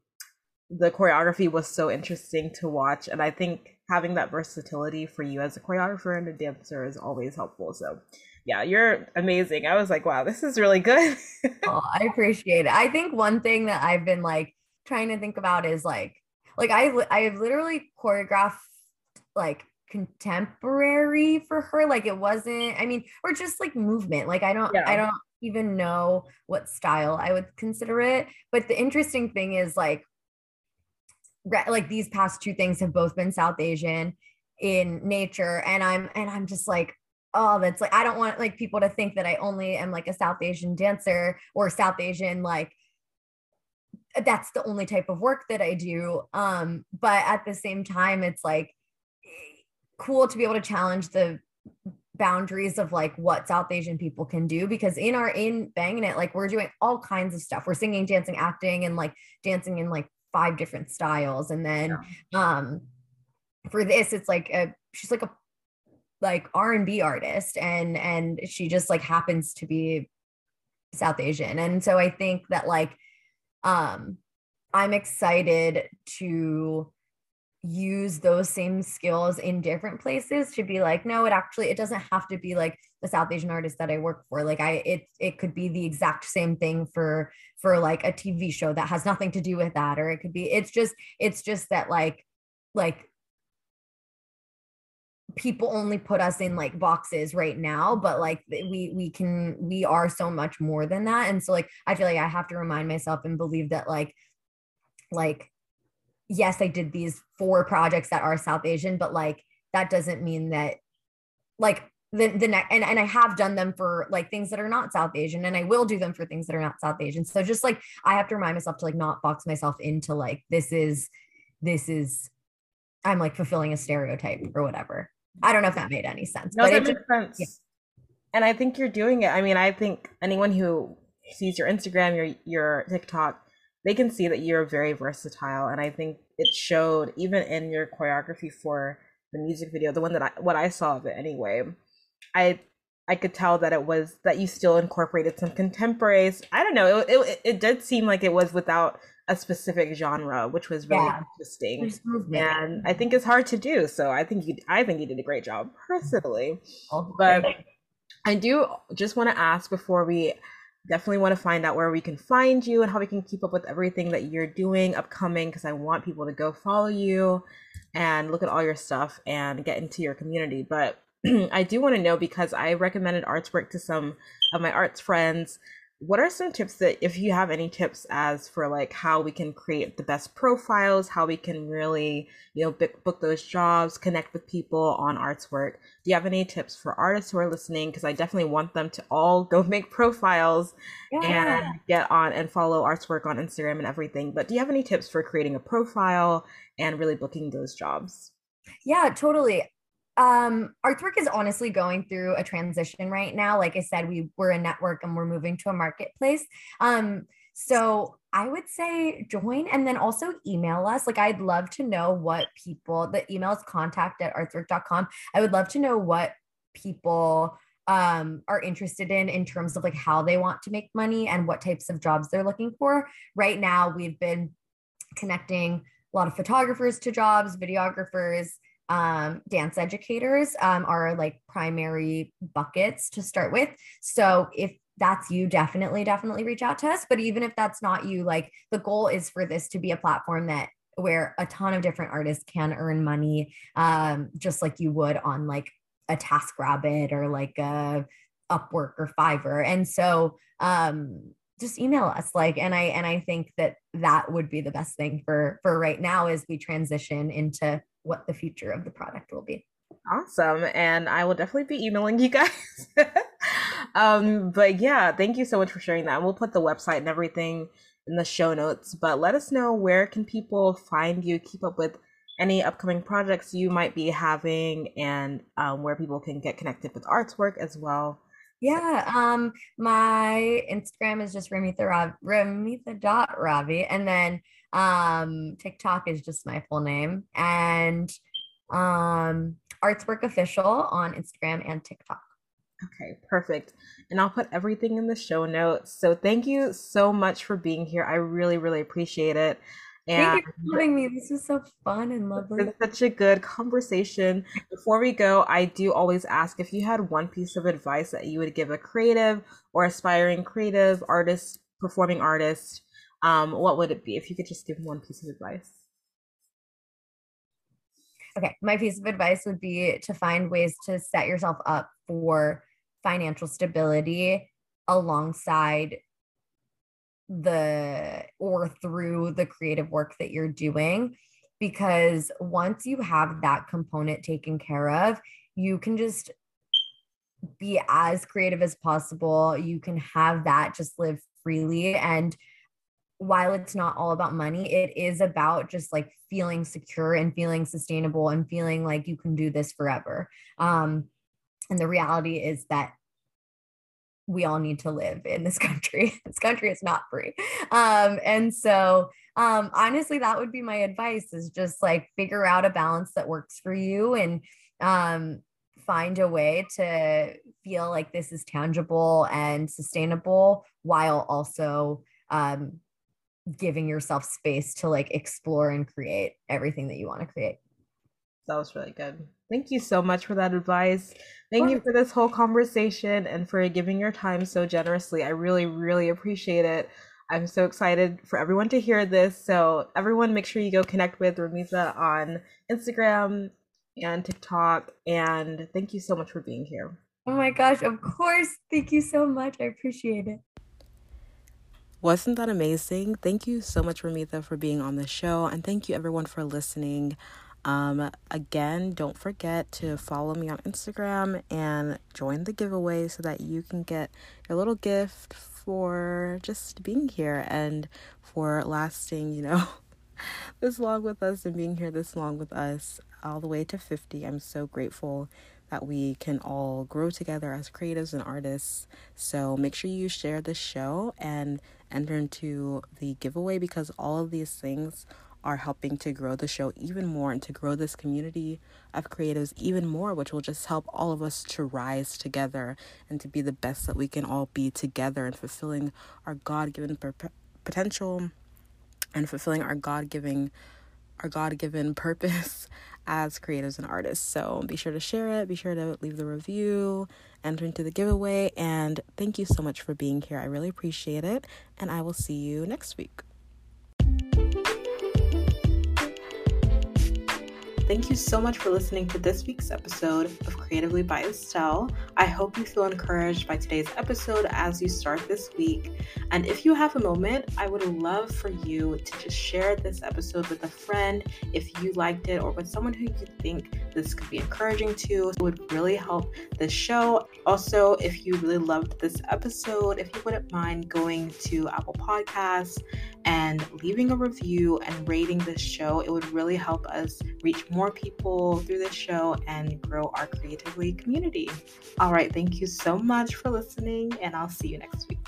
the choreography was so interesting to watch and I think having that versatility for you as a choreographer and a dancer is always helpful. So yeah, you're amazing. I was like, wow, this is really good. oh, I appreciate it. I think one thing that I've been like trying to think about is like like I I've literally choreographed like contemporary for her like it wasn't i mean or just like movement like i don't yeah. i don't even know what style i would consider it but the interesting thing is like like these past two things have both been south asian in nature and i'm and i'm just like oh that's like i don't want like people to think that i only am like a south asian dancer or south asian like that's the only type of work that i do um but at the same time it's like cool to be able to challenge the boundaries of like what South Asian people can do because in our in Bhangin' It, like we're doing all kinds of stuff. We're singing, dancing, acting, and like dancing in like five different styles. And then yeah. um for this, it's like a she's like a like R&B artist and and she just like happens to be South Asian. And so I think that like um I'm excited to use those same skills in different places to be like no it actually it doesn't have to be like the south asian artist that i work for. Like i it it could be the exact same thing for for like a tv show that has nothing to do with that or it could be it's just it's just that like like people only put us in like boxes right now but like we we can we are so much more than that. And so like i feel like i have to remind myself and believe that like like yes, I did these four projects that are South Asian, but like that doesn't mean that like the the next and, and I have done them for like things that are not South Asian and I will do them for things that are not South Asian. So just like I have to remind myself to like not box myself into like this is this is I'm like fulfilling a stereotype or whatever. I don't know if that made any sense. No, that makes sense. Yeah. And I think you're doing it. I mean, I think anyone who sees your Instagram, your your TikTok, they can see that you're very versatile and i think it showed even in your choreography for the music video the one that i what i saw of it anyway. I i could tell that it was that you still incorporated some contemporaries. I don't know it, it, it did seem like it was without a specific genre which was really yeah. interesting and i think it's hard to do so i think you i think you did a great job personally. Oh, but i do just want to ask before we definitely want to find out where we can find you and how we can keep up with everything that you're doing upcoming because I want people to go follow you and look at all your stuff and get into your community. But I do want to know because I recommended Artswork to some of my arts friends what are some tips that if you have any tips as for like how we can create the best profiles how we can really you know book, book those jobs connect with people on Artswork? Do you have any tips for artists who are listening? Because i definitely want them to all go make profiles yeah. and get on and follow Artswork on instagram and everything but do you have any tips for creating a profile and really booking those jobs? Yeah totally um Artswork is honestly going through a transition right now. Like i said we were a network and we're moving to a marketplace. Um so i would say join and then also email us. Like i'd love to know what people the email is contact at artwork.com i would love to know what people um, are interested in in terms of like how they want to make money and what types of jobs they're looking for. Right now, we've been connecting a lot of photographers to jobs, videographers, um, dance educators um, are like primary buckets to start with. So if that's you, definitely, definitely reach out to us. But even if that's not you, like the goal is for this to be a platform that where a ton of different artists can earn money, um, just like you would on like a TaskRabbit or like a Upwork or Fiverr. And so um, just email us like and i and i think that that would be the best thing for for right now as we transition into what the future of the product will be awesome and i will definitely be emailing you guys um but yeah thank you so much for sharing that we'll put the website and everything in the show notes but let us know where can people find you keep up with any upcoming projects you might be having and um, where people can get connected with Artswork as well yeah. Um, my Instagram is just Ramita Rav Ramita dot Ravi. And then um TikTok is just my full name. And um Artswork Official on Instagram and TikTok. Okay, perfect. And I'll put everything in the show notes. So thank you so much for being here. I really, really appreciate it. And Thank you for having me. This was so fun and lovely. It's such a good conversation. Before we go, I do always ask if you had one piece of advice that you would give a creative or aspiring creative artist, performing artist, um, what would it be if you could just give one piece of advice? Okay, my piece of advice would be to find ways to set yourself up for financial stability alongside the or through the creative work that you're doing because once you have that component taken care of you can just be as creative as possible you can have that just live freely and while it's not all about money it is about just like feeling secure and feeling sustainable and feeling like you can do this forever um and the reality is that we all need to live in this country. this country is not free. Um, and so um, honestly, that would be my advice is just like figure out a balance that works for you and um, find a way to feel like this is tangible and sustainable while also um, giving yourself space to like explore and create everything that you want to create. That was really good. Thank you so much for that advice. Thank you for this whole conversation and for giving your time so generously. I really, really appreciate it. I'm so excited for everyone to hear this. So, everyone, make sure you go connect with Ramita on Instagram and TikTok. And thank you so much for being here. Oh my gosh, of course. Thank you so much. I appreciate it. Wasn't that amazing? Thank you so much, Ramita, for being on the show. And thank you, everyone, for listening. Um, again, don't forget to follow me on Instagram and join the giveaway so that you can get a little gift for just being here and for lasting, you know, this long with us and being here this long with us all the way to 50. I'm so grateful that we can all grow together as creatives and artists. So make sure you share this show and enter into the giveaway because all of these things are helping to grow the show even more and to grow this community of creatives even more, which will just help all of us to rise together and to be the best that we can all be together and fulfilling our God given per- potential and fulfilling our God giving our God given purpose as creatives and artists. So be sure to share it, be sure to leave the review, enter into the giveaway, and thank you so much for being here. I really appreciate it, and I will see you next week. Thank you so much for listening to this week's episode of Creatively by Estelle. I hope you feel encouraged by today's episode as you start this week. And if you have a moment, I would love for you to just share this episode with a friend if you liked it or with someone who you think this could be encouraging to. It would really help the show. Also, if you really loved this episode, if you wouldn't mind going to Apple Podcasts and leaving a review and rating this show, it would really help us reach more more people through this show and grow our creatively community. All right, thank you so much for listening, and I'll see you next week.